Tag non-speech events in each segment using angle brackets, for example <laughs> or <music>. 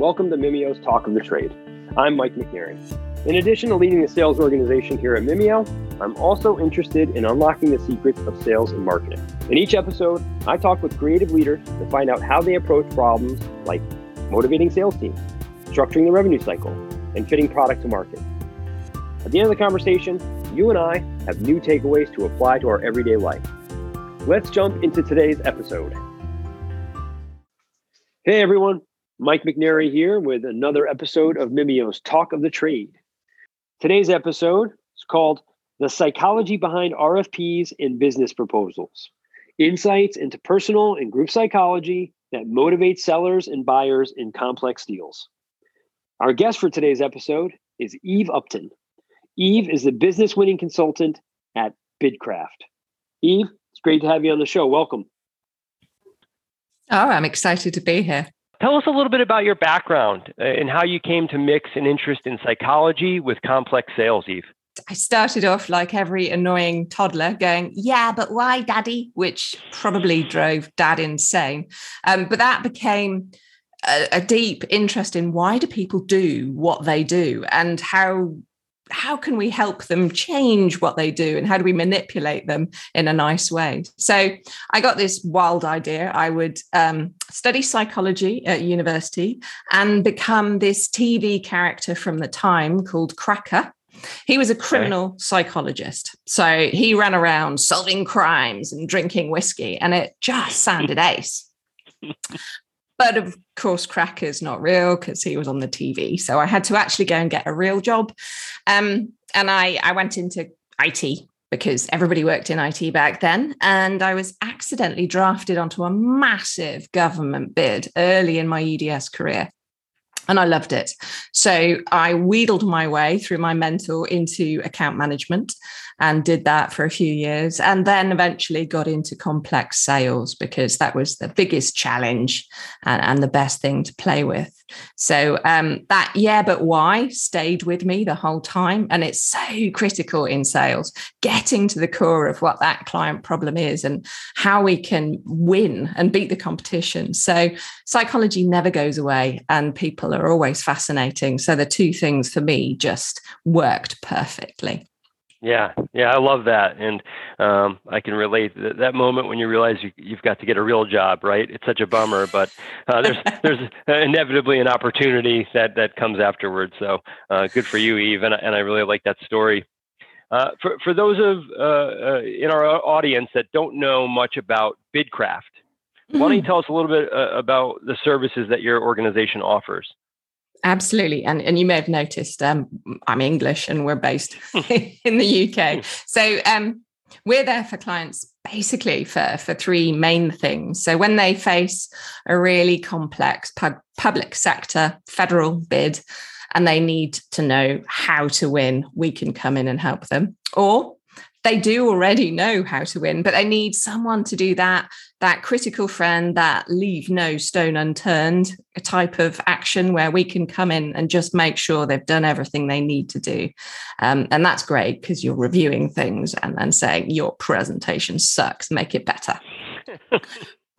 Welcome to Mimeo's Talk of the Trade. I'm Mike McNary. In addition to leading the sales organization here at Mimeo, I'm also interested in unlocking the secrets of sales and marketing. In each episode, I talk with creative leaders to find out how they approach problems like motivating sales teams, structuring the revenue cycle, and fitting product to market. At the end of the conversation, you and I have new takeaways to apply to our everyday life. Let's jump into today's episode. Hey everyone, Mike McNary here with another episode of Mimeo's Talk of the Trade. Today's episode is called The Psychology Behind RFPs and Business Proposals Insights into Personal and Group Psychology that Motivate Sellers and Buyers in Complex Deals. Our guest for today's episode is Eve Upton. Eve is the business winning consultant at Bidcraft. Eve, it's great to have you on the show. Welcome. Oh, I'm excited to be here. Tell us a little bit about your background uh, and how you came to mix an interest in psychology with complex sales, Eve. I started off like every annoying toddler going, Yeah, but why, daddy? Which probably drove dad insane. Um, but that became a, a deep interest in why do people do what they do and how how can we help them change what they do and how do we manipulate them in a nice way so i got this wild idea i would um, study psychology at university and become this tv character from the time called cracker he was a criminal okay. psychologist. So he ran around solving crimes and drinking whiskey, and it just sounded ace. <laughs> But of course, Cracker's not real because he was on the TV. So I had to actually go and get a real job. Um, and I, I went into IT because everybody worked in IT back then. And I was accidentally drafted onto a massive government bid early in my EDS career. And I loved it. So I wheedled my way through my mentor into account management and did that for a few years and then eventually got into complex sales because that was the biggest challenge and, and the best thing to play with. So um, that yeah but why stayed with me the whole time? And it's so critical in sales getting to the core of what that client problem is and how we can win and beat the competition. So psychology never goes away and people are always fascinating. So the two things for me just worked perfectly yeah, yeah, I love that, and um, I can relate that, that moment when you realize you, you've got to get a real job. Right? It's such a bummer, but uh, there's <laughs> there's inevitably an opportunity that that comes afterwards. So uh, good for you, Eve, and, and I really like that story. Uh, for for those of uh, uh, in our audience that don't know much about Bidcraft, mm-hmm. why don't you mm-hmm. tell us a little bit uh, about the services that your organization offers? Absolutely. And, and you may have noticed um, I'm English and we're based <laughs> in the UK. So um, we're there for clients basically for, for three main things. So when they face a really complex pu- public sector federal bid and they need to know how to win, we can come in and help them. Or they do already know how to win, but they need someone to do that, that critical friend, that leave no stone unturned a type of action where we can come in and just make sure they've done everything they need to do. Um, and that's great because you're reviewing things and then saying your presentation sucks, make it better. <laughs>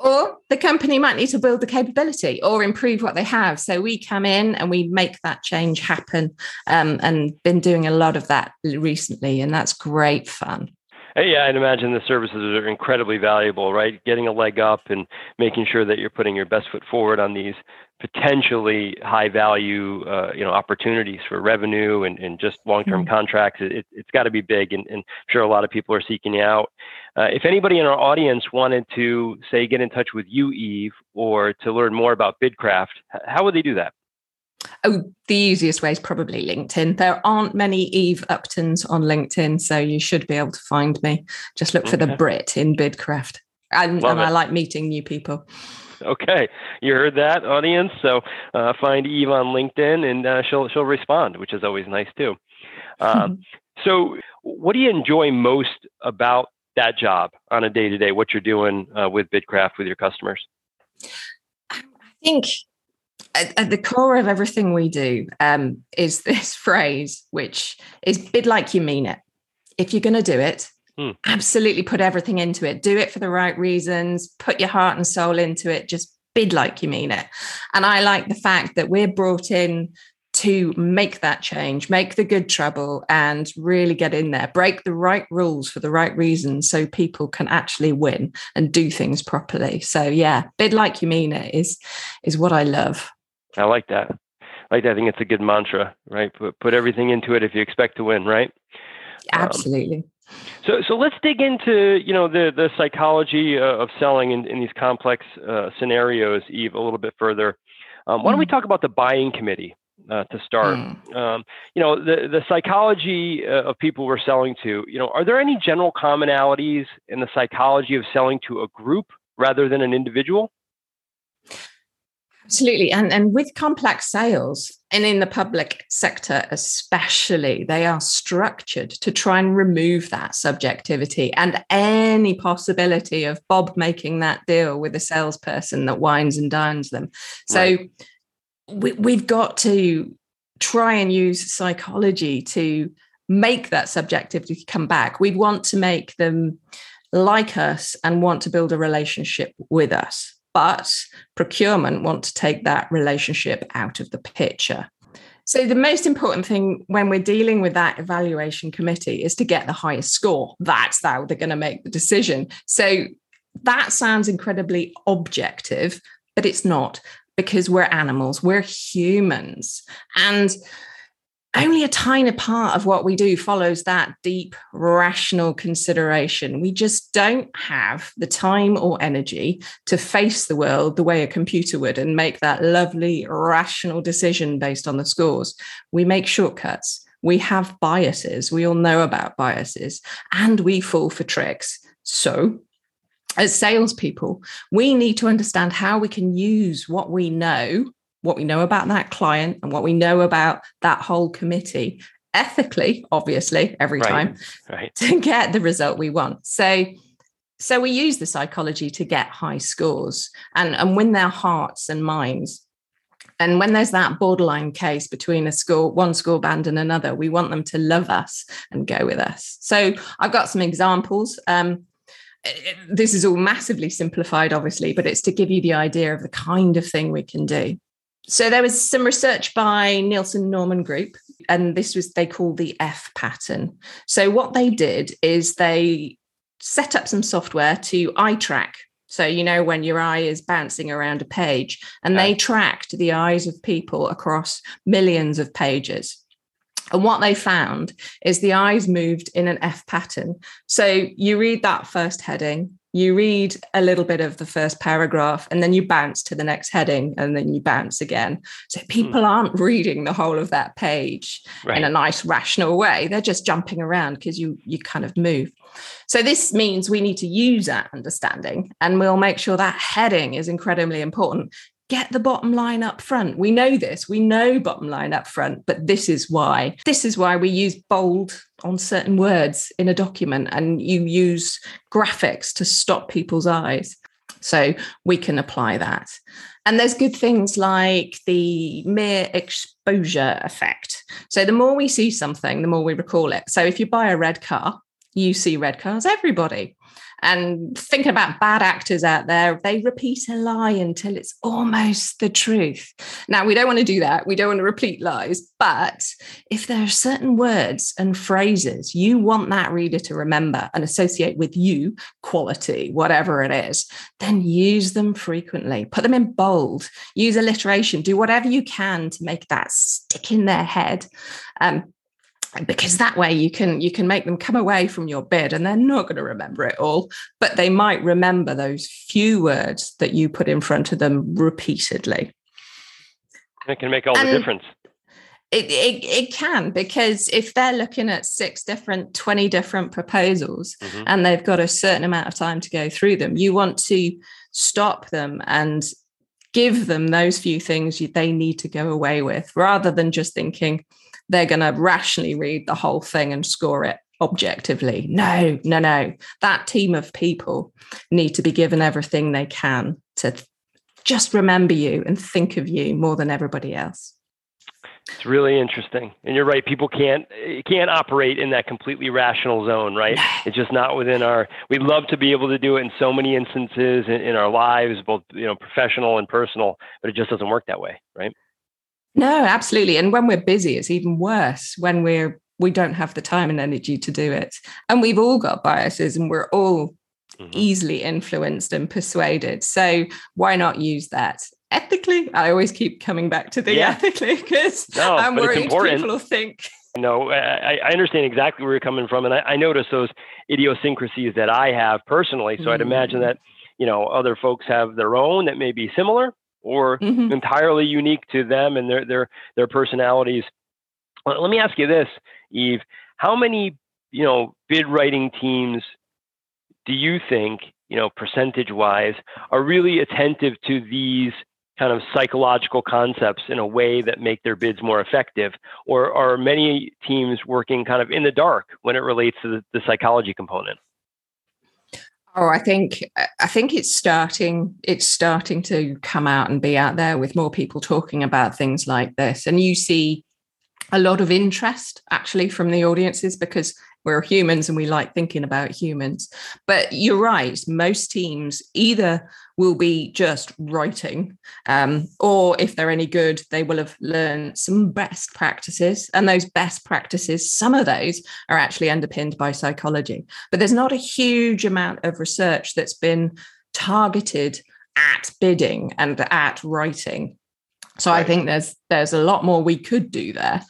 or the company might need to build the capability or improve what they have. So we come in and we make that change happen um, and been doing a lot of that recently and that's great fun yeah, I'd imagine the services are incredibly valuable, right? Getting a leg up and making sure that you're putting your best foot forward on these potentially high value, uh, you know, opportunities for revenue and, and just long term mm-hmm. contracts. It, has got to be big, and, and, I'm sure a lot of people are seeking you out. Uh, if anybody in our audience wanted to say get in touch with you, Eve, or to learn more about Bidcraft, how would they do that? Oh, the easiest way is probably LinkedIn. There aren't many Eve Uptons on LinkedIn, so you should be able to find me. Just look for okay. the Brit in Bidcraft. And, and I like meeting new people. Okay, you heard that, audience. So uh, find Eve on LinkedIn, and uh, she'll she'll respond, which is always nice too. Um, <laughs> so, what do you enjoy most about that job on a day to day? What you're doing uh, with Bidcraft with your customers? I think at, at, the core of everything we do um, is <laughs> this phrase, which is bid like you mean it. If you're going to do it, mm. absolutely put everything into it. Do it for the right reasons. Put your heart and soul into it. Just bid like you mean it. And I like the fact that we're brought in to make that change, make the good trouble, and really get in there, break the right rules for the right reasons so people can actually win and do things properly. So yeah, bid like you mean it is is what I love. I like that. I like that. I think it's a good mantra, right? Put put everything into it if you expect to win, right? Absolutely. Um, so, so let's dig into you know the the psychology uh, of selling in, in these complex uh, scenarios, Eve, a little bit further. Um, why don't we mm-hmm. talk about the buying committee uh, to start? Mm. Um, you know, the the psychology uh, of people we're selling to. You know, are there any general commonalities in the psychology of selling to a group rather than an individual? Absolutely. And, and with complex sales, and in the public sector especially, they are structured to try and remove that subjectivity and any possibility of Bob making that deal with a salesperson that wines and dines them. So right. we, we've got to try and use psychology to make that subjectivity come back. We want to make them like us and want to build a relationship with us but procurement want to take that relationship out of the picture. So, the most important thing when we're dealing with that evaluation committee is to get the highest score. That's how they're going to make the decision. So, that sounds incredibly objective, but it's not because we're animals, we're humans. And only a tiny part of what we do follows that deep rational consideration. We just don't have the time or energy to face the world the way a computer would and make that lovely rational decision based on the scores. We make shortcuts. We have biases. We all know about biases and we fall for tricks. So, as salespeople, we need to understand how we can use what we know what we know about that client and what we know about that whole committee ethically obviously every right. time right. to get the result we want so so we use the psychology to get high scores and and win their hearts and minds and when there's that borderline case between a school one school band and another we want them to love us and go with us so i've got some examples um, this is all massively simplified obviously but it's to give you the idea of the kind of thing we can do so there was some research by Nielsen Norman Group, and this was they call the F pattern. So what they did is they set up some software to eye track. So you know when your eye is bouncing around a page, and they tracked the eyes of people across millions of pages. And what they found is the eyes moved in an F pattern. So you read that first heading, you read a little bit of the first paragraph and then you bounce to the next heading and then you bounce again. So hmm. people aren't reading the whole of that page right. in a nice rational way. They're just jumping around because you you kind of move. So this means we need to use that understanding and we'll make sure that heading is incredibly important get the bottom line up front. We know this, we know bottom line up front, but this is why. This is why we use bold on certain words in a document and you use graphics to stop people's eyes. So we can apply that. And there's good things like the mere exposure effect. So the more we see something, the more we recall it. So if you buy a red car, you see red cars, everybody. And thinking about bad actors out there, they repeat a lie until it's almost the truth. Now, we don't want to do that. We don't want to repeat lies. But if there are certain words and phrases you want that reader to remember and associate with you, quality, whatever it is, then use them frequently. Put them in bold, use alliteration, do whatever you can to make that stick in their head. Um, because that way you can you can make them come away from your bid and they're not going to remember it all but they might remember those few words that you put in front of them repeatedly it can make all and the difference it, it, it can because if they're looking at six different 20 different proposals mm-hmm. and they've got a certain amount of time to go through them you want to stop them and give them those few things they need to go away with rather than just thinking they're going to rationally read the whole thing and score it objectively. No, no, no. That team of people need to be given everything they can to just remember you and think of you more than everybody else. It's really interesting, and you're right. People can't can't operate in that completely rational zone, right? It's just not within our. We'd love to be able to do it in so many instances in, in our lives, both you know, professional and personal, but it just doesn't work that way, right? No, absolutely. And when we're busy, it's even worse when we're we don't have the time and energy to do it. And we've all got biases and we're all mm-hmm. easily influenced and persuaded. So why not use that? Ethically, I always keep coming back to the yeah. ethically because no, I'm worried people will think no, I, I, understand exactly where you're coming from, and I, I, notice those idiosyncrasies that I have personally. So mm-hmm. I'd imagine mm. that you know other folks have their own that may be similar or mm-hmm. entirely unique to them and their their their personalities. Let me ask you this: Eve, how many, you know, bid writing teams do you think, you know, percentage wise, are really attentive to these kind of psychological concepts in a way that make their bids more effective? Or are many teams working kind of in the dark when it relates to the, the psychology component? Oh, I think I think it's starting it's starting to come out and be out there with more people talking about things like this. And you see a lot of interest actually from the audiences because we're humans and we like thinking about humans. But you're right, most teams either will be just writing, um, or if they're any good, they will have learned some best practices. And those best practices, some of those are actually underpinned by psychology. But there's not a huge amount of research that's been targeted at bidding and at writing so right. I think there's there's a lot more we could do there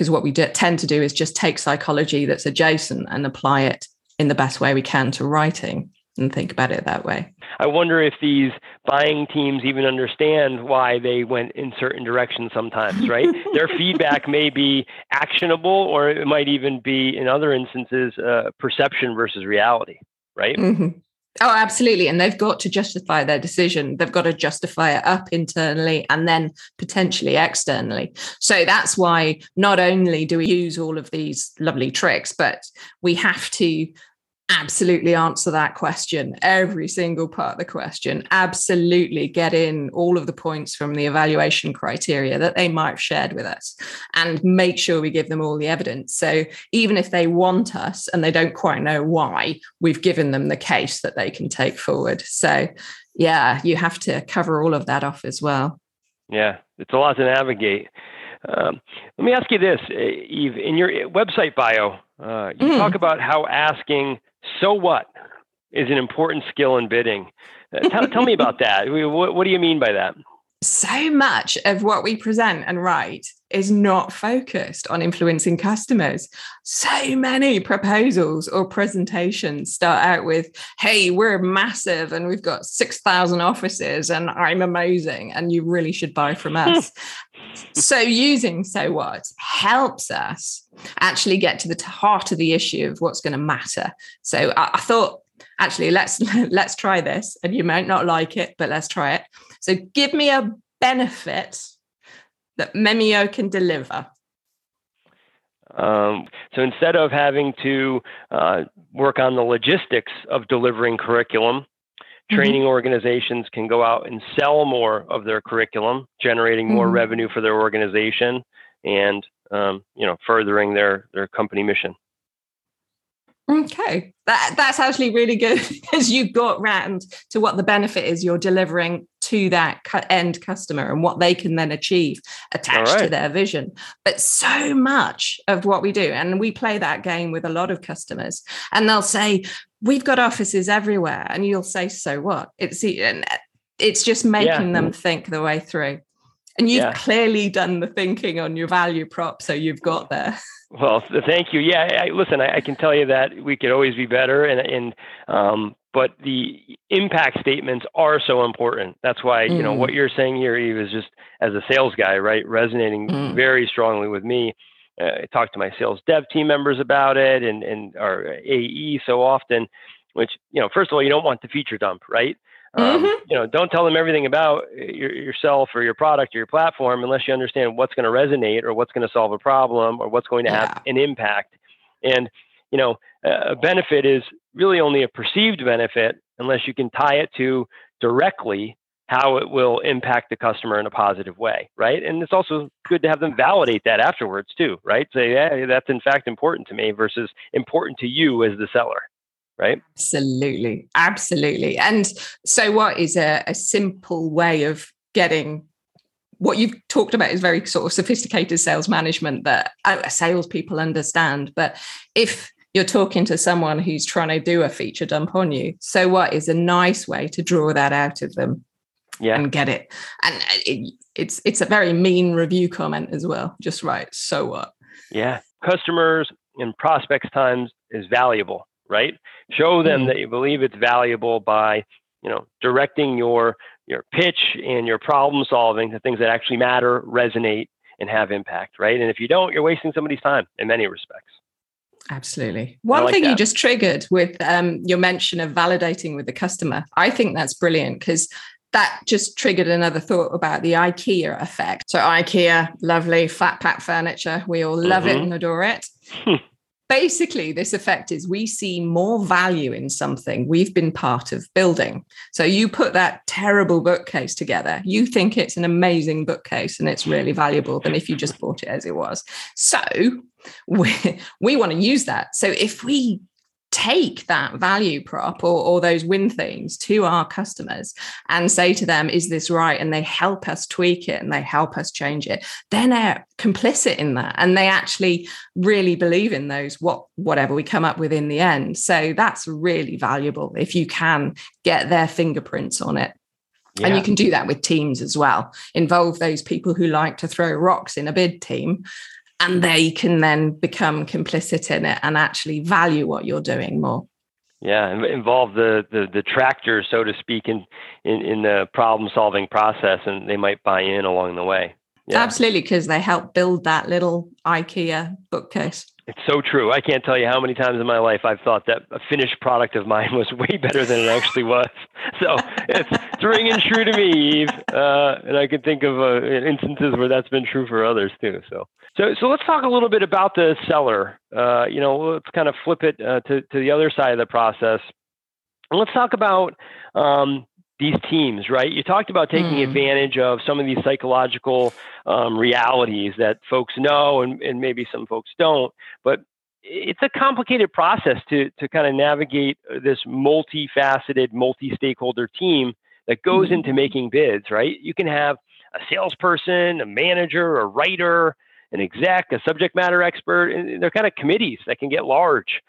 because what we do, tend to do is just take psychology that's adjacent and apply it in the best way we can to writing and think about it that way. I wonder if these buying teams even understand why they went in certain directions sometimes, right? <laughs> Their feedback may be actionable or it might even be in other instances uh, perception versus reality, right? Mm-hmm. Oh, absolutely. And they've got to justify their decision. They've got to justify it up internally and then potentially externally. So that's why not only do we use all of these lovely tricks, but we have to absolutely answer that question, every single part of the question, absolutely get in all of the points from the evaluation criteria that they might have shared with us and make sure we give them all the evidence. So even if they want us and they don't quite know why, we've given them the case that they can take forward. So yeah, you have to cover all of that off as well. Yeah, it's a lot to navigate. Um, let me ask you this, Eve. In your website bio, uh, you mm. talk about how asking so what is an important skill in bidding. Uh, tell, tell me about <laughs> that. What, what do you mean by that? So much of what we present and write is not focused on influencing customers. So many proposals or presentations start out with, hey, we're massive and we've got 6,000 offices and I'm amazing and you really should buy from <laughs> us. so using so what helps us actually get to the heart of the issue of what's going to matter. So I, I thought actually let's <laughs> let's try this and you might not like it but let's try it so give me a benefit that Mimeo can deliver um, so instead of having to uh, work on the logistics of delivering curriculum mm-hmm. training organizations can go out and sell more of their curriculum generating more mm-hmm. revenue for their organization and um, you know furthering their their company mission Okay, that that's actually really good <laughs> because you got round to what the benefit is you're delivering to that end customer and what they can then achieve attached right. to their vision. But so much of what we do, and we play that game with a lot of customers, and they'll say, "We've got offices everywhere," and you'll say, "So what?" It's and uh, it's just making yeah. them think the way through. And you've yeah. clearly done the thinking on your value prop, so you've got there. <laughs> Well, thank you. Yeah, I, listen, I, I, can tell you that we could always be better, and and um, but the impact statements are so important. That's why mm. you know what mm. you're saying here, Eve, is just as a sales guy, right, resonating mm. very strongly with me. Uh, I talk to my sales dev team members about it, and and our AE so often. Which you know, first of all, you don't want the feature dump, right? Um, mm-hmm. You know, don't tell them everything about your, yourself or your product or your platform unless you understand what's going to resonate or what's going to solve a problem or what's going to have an impact. And you know, a benefit is really only a perceived benefit unless you can tie it to directly how it will impact the customer in a positive way, right? And it's also good to have them validate that afterwards too, right? Say, yeah, that's in fact important to me versus important to you as the seller, right? Absolutely, absolutely. And so, what is a, a simple way of getting what you've talked about is very sort of sophisticated sales management that salespeople understand. But if you're talking to someone who's trying to do a feature dump on you, so what is a nice way to draw that out of them? Yeah. And get it. And uh, it, it's it's a very mean review comment as well. Just right. So what? Yeah. Customers and prospects times is valuable, right? Show them mm. that you believe it's valuable by, you know, directing your your pitch and your problem solving to things that actually matter, resonate, and have impact, right? And if you don't, you're wasting somebody's time in many respects. Absolutely. One like thing that. you just triggered with um, your mention of validating with the customer, I think that's brilliant because that just triggered another thought about the IKEA effect. So IKEA, lovely flat pack furniture. We all love mm-hmm. it and adore it. <laughs> basically this effect is we see more value in something we've been part of building. So you put that terrible bookcase together you think it's an amazing bookcase and it's really valuable than if you just bought it as it was. So <laughs> we, we want to use that. So if we take that value prop or, or those win things to our customers and say to them, is this right? And they help us tweak it and they help us change it. Then they're complicit in that and they actually really believe in those, what whatever we come up with in the end. So that's really valuable if you can get their fingerprints on it. Yeah. And you can do that with teams as well. Involve those people who like to throw rocks in a bid team and they can then become complicit in it and actually value what you're doing more. Yeah involve the, the the tractors so to speak in, in in the problem solving process and they might buy in along the way. Yeah. absolutely because they help build that little ikea bookcase it's so true. I can't tell you how many times in my life I've thought that a finished product of mine <laughs> was way better than it actually was. So it's, it's ringing true to me, Eve. Uh, and I can think of uh, instances where that's been true for others too. So, so, so let's talk a little bit about the seller. Uh, you know, let's kind of flip it uh, to to the other side of the process. And let's talk about um, these teams, right? You talked about taking mm. advantage of some of these psychological um, realities that folks know and, and maybe some folks don't, but it's a complicated process to, to kind of navigate this multifaceted, multi stakeholder team that goes mm. into making bids, right? You can have a salesperson, a manager, a writer, an exec, a subject matter expert, and they're kind of committees that can get large.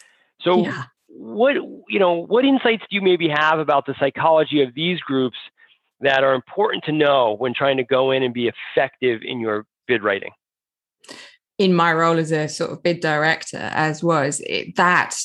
So, yeah what you know what insights do you maybe have about the psychology of these groups that are important to know when trying to go in and be effective in your bid writing? In my role as a sort of bid director as was it, that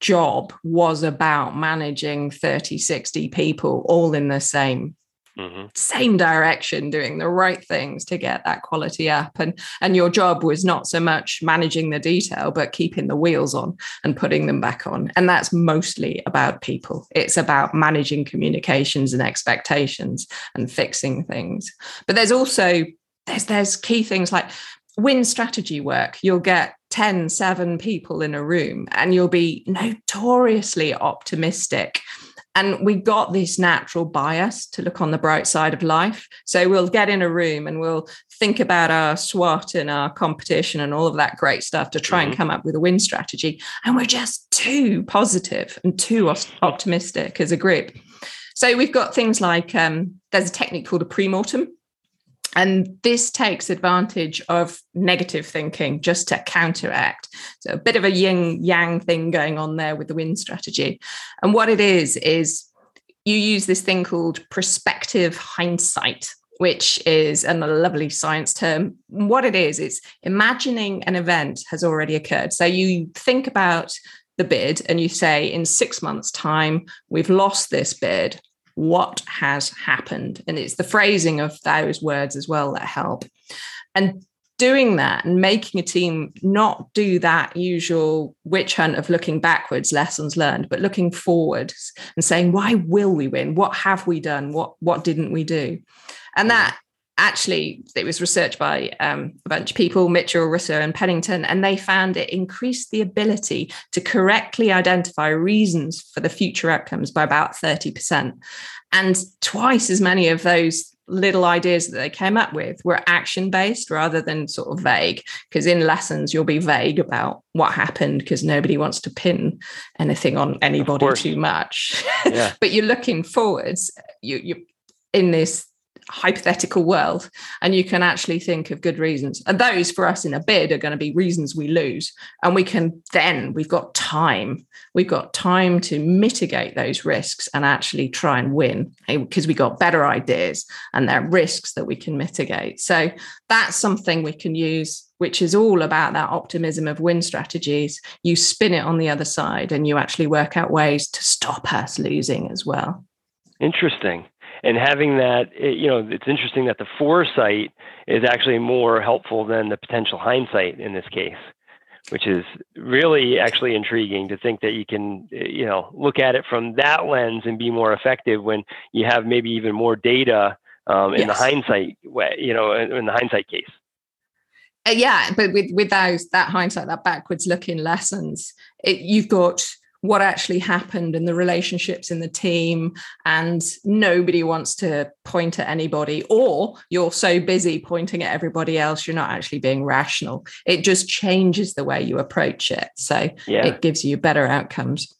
job was about managing 30 60 people all in the same mm-hmm. same direction, doing the right things to get that quality up. And and your job was not so much managing the detail, but keeping the wheels on and putting them back on. And that's mostly about people. It's about managing communications and expectations and fixing things. But there's also there's there's key things like win strategy work. You'll get 10, seven people in a room and you'll be notoriously optimistic and we got this natural bias to look on the bright side of life. So we'll get in a room and we'll think about our SWOT and our competition and all of that great stuff to try mm-hmm. and come up with a win strategy. And we're just too positive and too optimistic as a group. So we've got things like um, there's a technique called a pre-mortem and this takes advantage of negative thinking just to counteract. So, a bit of a yin yang thing going on there with the win strategy. And what it is, is you use this thing called prospective hindsight, which is a lovely science term. What it is, it's imagining an event has already occurred. So, you think about the bid and you say, in six months' time, we've lost this bid what has happened. And it's the phrasing of those words as well that help. And doing that and making a team not do that usual witch hunt of looking backwards lessons learned but looking forward and saying why will we win what have we done what what didn't we do and hmm. that actually it was researched by um, a bunch of people mitchell russo and pennington and they found it increased the ability to correctly identify reasons for the future outcomes by about 30% And twice as many of those little ideas that they came up with were action based rather than sort of vague. Because in lessons, you'll be vague about what happened because nobody wants to pin anything on anybody too much. Yeah. <laughs> but you're looking forwards. You, you're in this hypothetical world and you can actually think of good reasons. And those for us in a bid are going to be reasons we lose and we can then we've got time. We've got time to mitigate those risks and actually try and win eh, because we got better ideas and there are risks that we can mitigate. So that's something we can use which is all about that optimism of win strategies. You spin it on the other side and you actually work out ways to stop us losing as well. Interesting and having that, it, you know, it's interesting that the foresight is actually more helpful than the potential hindsight in this case, which is really actually intriguing to think that you can, you know, look at it from that lens and be more effective when you have maybe even more data um, in yes. the hindsight way, you know, in the hindsight case. Uh, yeah, but with with those that hindsight, that backwards looking lessons, it, you've got what actually happened and the relationships in the team and nobody wants to point at anybody or you're so busy pointing at everybody else you're not actually being rational. It just changes the way you approach it. So yeah. it gives you better outcomes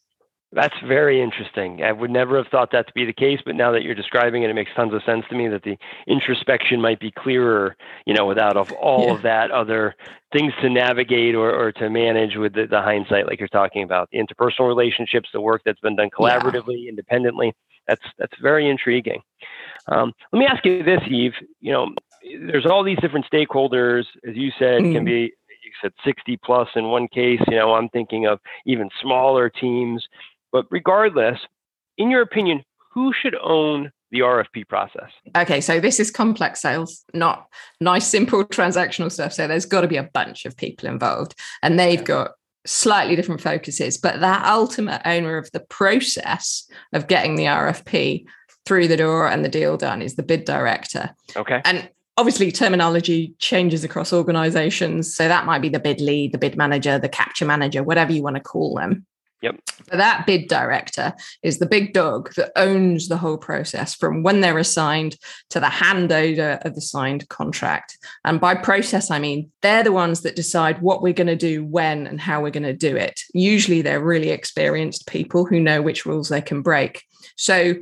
that's very interesting. I would never have thought that to be the case, but now that you're describing it, it makes tons of sense to me that the introspection might be clearer, you know, without of all yeah. of that other things to navigate or, or to manage with the, the, hindsight, like you're talking about, the interpersonal relationships, the work that's been done collaboratively, yeah. independently. That's that's very intriguing. Um, let me ask you this, Eve. You know, there's all these different stakeholders, as you said, mm. can be you said 60 plus in one case. You know, I'm thinking of even smaller teams but regardless, in your opinion, who should own the RFP process? Okay, so this is complex sales, not nice, simple <laughs> transactional stuff. So there's got to be a bunch of people involved, and they've got slightly different focuses. But that ultimate owner of the process of getting the RFP through the door and the deal done is the bid director. Okay. And obviously terminology changes across organizations so that might be the bid lead the bid manager the capture manager whatever you want to call them Yep. But that bid director is the big dog that owns the whole process from when they're assigned to the handover of the signed contract. And by process, I mean they're the ones that decide what we're going to do when and how we're going to do it. Usually they're really experienced people who know which rules they can break. So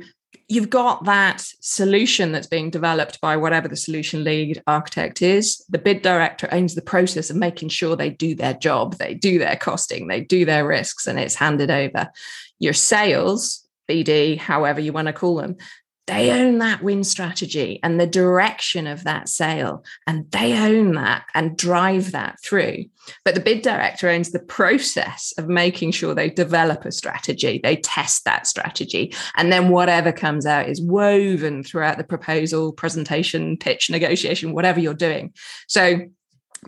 you've got that solution that's being developed by whatever the solution lead architect is. The bid director owns the process of making sure they do their job, they do their costing, they do their risks, and it's handed over. Your sales, BD, however you want to call them, they own that win strategy and the direction of that sale and they own that and drive that through. But the bid director owns the process of making sure they develop a strategy they test that strategy and then whatever comes out is woven throughout the proposal presentation pitch negotiation whatever you're doing. So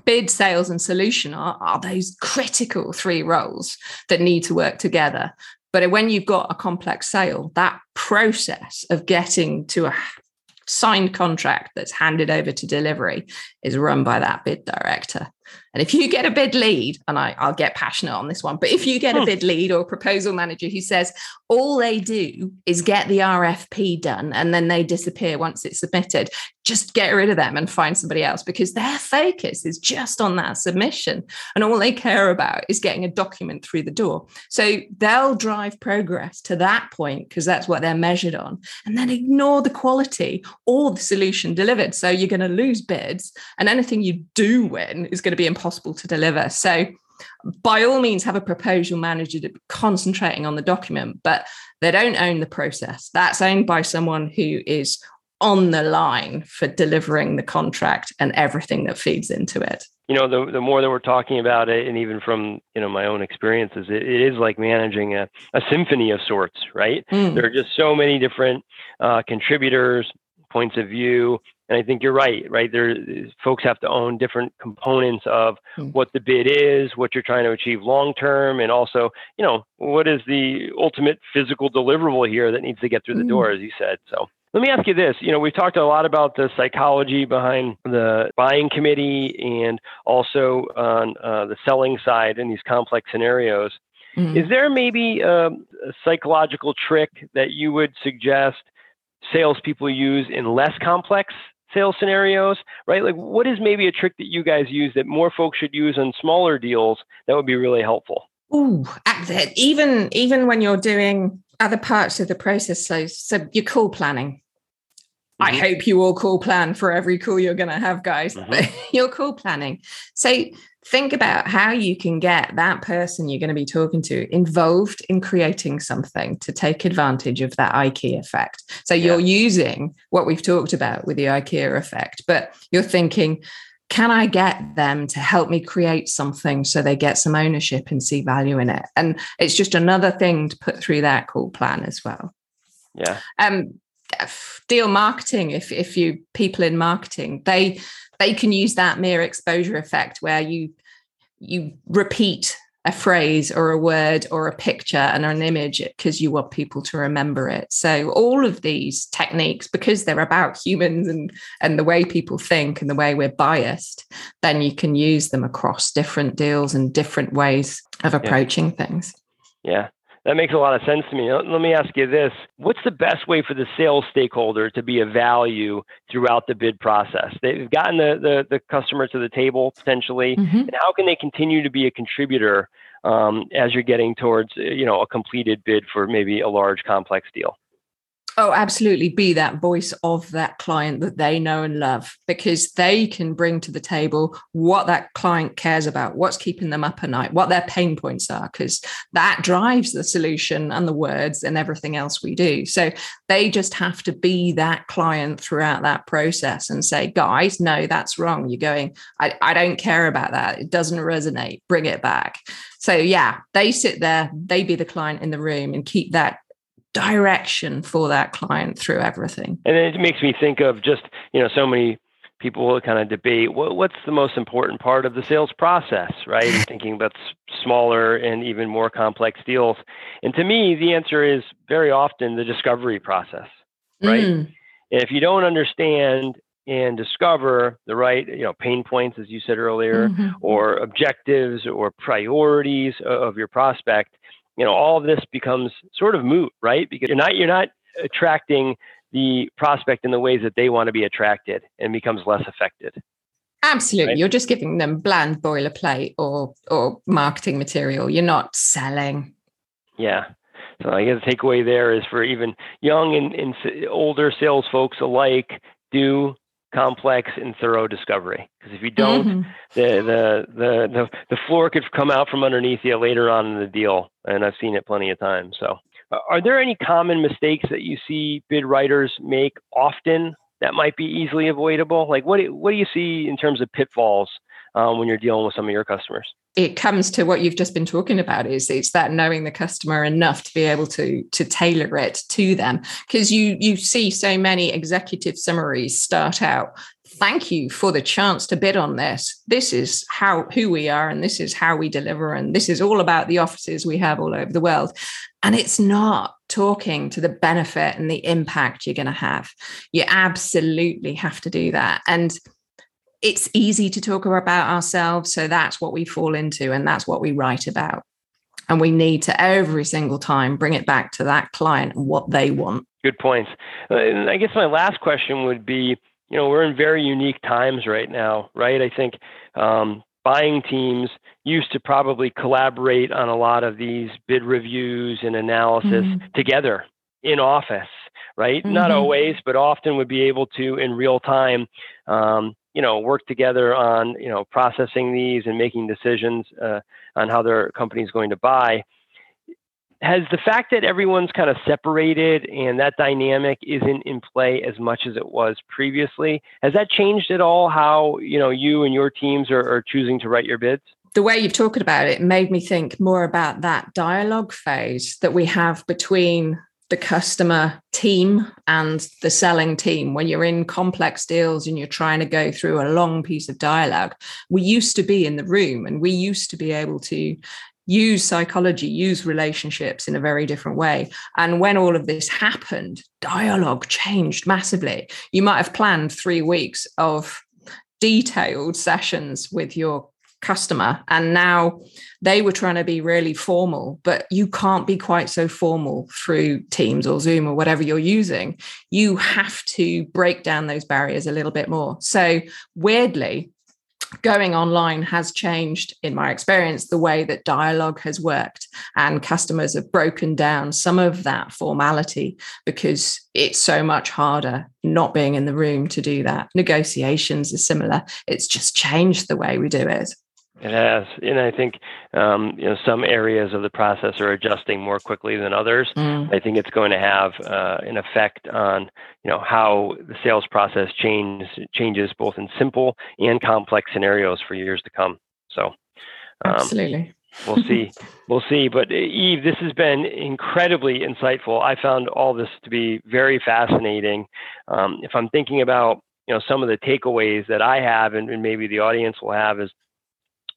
bid sales and solution are, are those critical three roles that need to work together but when you've got a complex sale, that process of getting to a signed contract that's handed over to delivery is run by that bid director. And if you get a bid lead, and I, will get passionate on this one, but if you get a hmm. bid lead or a proposal manager who says all they do is get the RFP done and then they disappear once it's submitted, just get rid of them and find somebody else because their focus is just on that submission. And all they care about is getting a document through the door. So they'll drive progress to that point because that's what they're measured on, and then ignore the quality or the solution delivered. So you're going to lose bids, and anything you do win is going to be impossible to deliver. So, by all means, have a proposal manager concentrating on the document, but they don't own the process. That's owned by someone who is on the line for delivering the contract and everything that feeds into it. You know, the, the more that we're talking about it, and even from you know my own experiences, it, it is like managing a, a symphony of sorts, right? Mm. There are just so many different uh, contributors, points of view, and I think you're right, right? There, folks have to own different components of mm. what the bid is, what you're trying to achieve long term, and also, you know, what is the ultimate physical deliverable here that needs to get through the mm. door, as you said. So let me ask you this. You know, we've talked a lot about the psychology behind the buying committee and also on uh, the selling side in these complex scenarios. Mm. Is there maybe um, a psychological trick that you would suggest salespeople use in less complex sales scenarios, right? Like, what is maybe a trick that you guys use that more folks should use on smaller deals that would be really helpful? Ooh, even even when you're doing other parts of the process, so so your call planning. Mm-hmm. I hope you all call plan for every call you're going to have, guys. Mm-hmm. <laughs> your call planning. So think about how you can get that person you're going to be talking to involved in creating something to take advantage of that IKEA effect. So yeah. you're using what we've talked about with the IKEA effect, but you're thinking, can I get them to help me create something so they get some ownership and see value in it? And it's just another thing to put through that call plan as well. Yeah. Um, deal marketing if if you people in marketing they they can use that mere exposure effect where you you repeat a phrase or a word or a picture and an image because you want people to remember it. So all of these techniques because they're about humans and and the way people think and the way we're biased then you can use them across different deals and different ways of approaching yeah. things. Yeah that makes a lot of sense to me. Let me ask you this. What's the best way for the sales stakeholder to be a value throughout the bid process? They've gotten the, the, the customer to the table potentially, mm-hmm. and how can they continue to be a contributor um, as you're getting towards you know a completed bid for maybe a large complex deal? Oh, absolutely. Be that voice of that client that they know and love because they can bring to the table what that client cares about, what's keeping them up at night, what their pain points are, because that drives the solution and the words and everything else we do. So they just have to be that client throughout that process and say, guys, no, that's wrong. You're going, I, I don't care about that. It doesn't resonate. Bring it back. So, yeah, they sit there, they be the client in the room and keep that direction for that client through everything. And it makes me think of just, you know, so many people will kind of debate what, what's the most important part of the sales process, right? <laughs> And thinking about smaller and even more complex deals. And to me, the answer is very often the discovery process, right? Mm. And if you don't understand and discover the right you know pain points as you said earlier mm-hmm. or objectives or priorities of your prospect you know all of this becomes sort of moot right? Because you're not you're not attracting the prospect in the ways that they want to be attracted and becomes less affected. Absolutely. Right? you're just giving them bland boilerplate or or marketing material. You're not selling. Yeah. So i guess the takeaway there is for even young and, and older sales folks alike do complex and thorough discovery. Because if you don't, mm-hmm. the, the, the the the floor could come out from underneath you later on in the deal, and I've seen it plenty of times. So, are there any common mistakes that you see bid writers make often that might be easily avoidable? Like, what do, what do you see in terms of pitfalls um, when you're dealing with some of your customers? it comes to what you've just been talking about is it's that knowing the customer enough to be able to to tailor it to them. Because you you see so many executive summaries start out thank you for the chance to bid on this. This is how who we are and this is how we deliver and this is all about the offices we have all over the world. And it's not talking to the benefit and the impact you're going to have. You absolutely have to do that. And it's easy to talk about ourselves. So that's what we fall into and that's what we write about. And we need to every single time bring it back to that client and what they want. Good points. Uh, and I guess my last question would be you know, we're in very unique times right now, right? I think um, buying teams used to probably collaborate on a lot of these bid reviews and analysis mm-hmm. together in office, right? Mm-hmm. Not always, but often would be able to in real time um, you know work together on you know processing these and making decisions uh, on how their company is going to buy has the fact that everyone's kind of separated and that dynamic isn't in play as much as it was previously has that changed at all how you know you and your teams are, are choosing to write your bids the way you've talked about it made me think more about that dialogue phase that we have between the customer team and the selling team. When you're in complex deals and you're trying to go through a long piece of dialogue we used to be in the room and we used to be able to use psychology use relationships in a very different way. And when all of this happened dialogue changed massively. You might have planned 3 weeks of detailed sessions with your customer and now they were trying to be really formal but you can't be quite so formal through teams or zoom or whatever you're using. You have to break down those barriers a little bit more. So weirdly going online has changed in my experience the way that dialogue has worked and customers have broken down some of that formality because it's so much harder not being in the room to do that. Negotiations are similar. It's just changed the way we do it it has, and I think um, you know some areas of the process are adjusting more quickly than others. Mm. I think it's going to have uh, an effect on you know how the sales process change, changes both in simple and complex scenarios for years to come. So, um, absolutely, we'll see, <laughs> we'll see. But uh, Eve, this has been incredibly insightful. I found all this to be very fascinating. Um, if I'm thinking about you know some of the takeaways that I have, and, and maybe the audience will have, is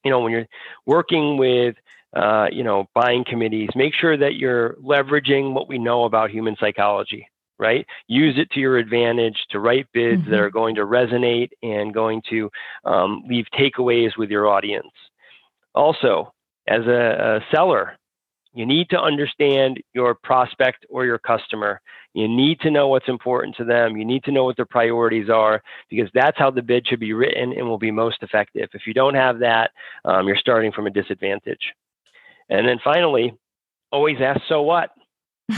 you know, when you're working with, uh, you know, buying committees, make sure that you're leveraging what we know about human psychology, right? Use it to your advantage to write bids mm-hmm. that are going to resonate and going to um, leave takeaways with your audience. Also, as a, a seller, you need to understand your prospect or your customer. You need to know what's important to them. You need to know what their priorities are because that's how the bid should be written and will be most effective. If you don't have that, um, you're starting from a disadvantage. And then finally, always ask, so what?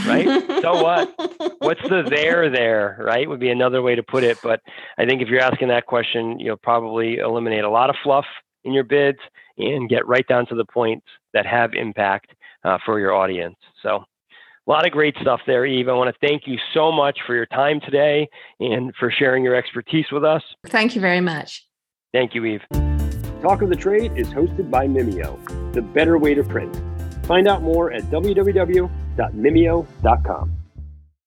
Right? so what? <laughs> What's the there there? Right? Would be another way to put it. But I think if you're asking that question, you'll probably eliminate a lot of fluff in your bids and get right down to the points that have impact uh, for your audience. So, a lot of great stuff there, Eve. I want to thank you so much for your time today and for sharing your expertise with us. Thank you very much. Thank you, Eve. Talk of the Trade is hosted by Mimeo, the better way to print. Find out more at www.mimeo.com.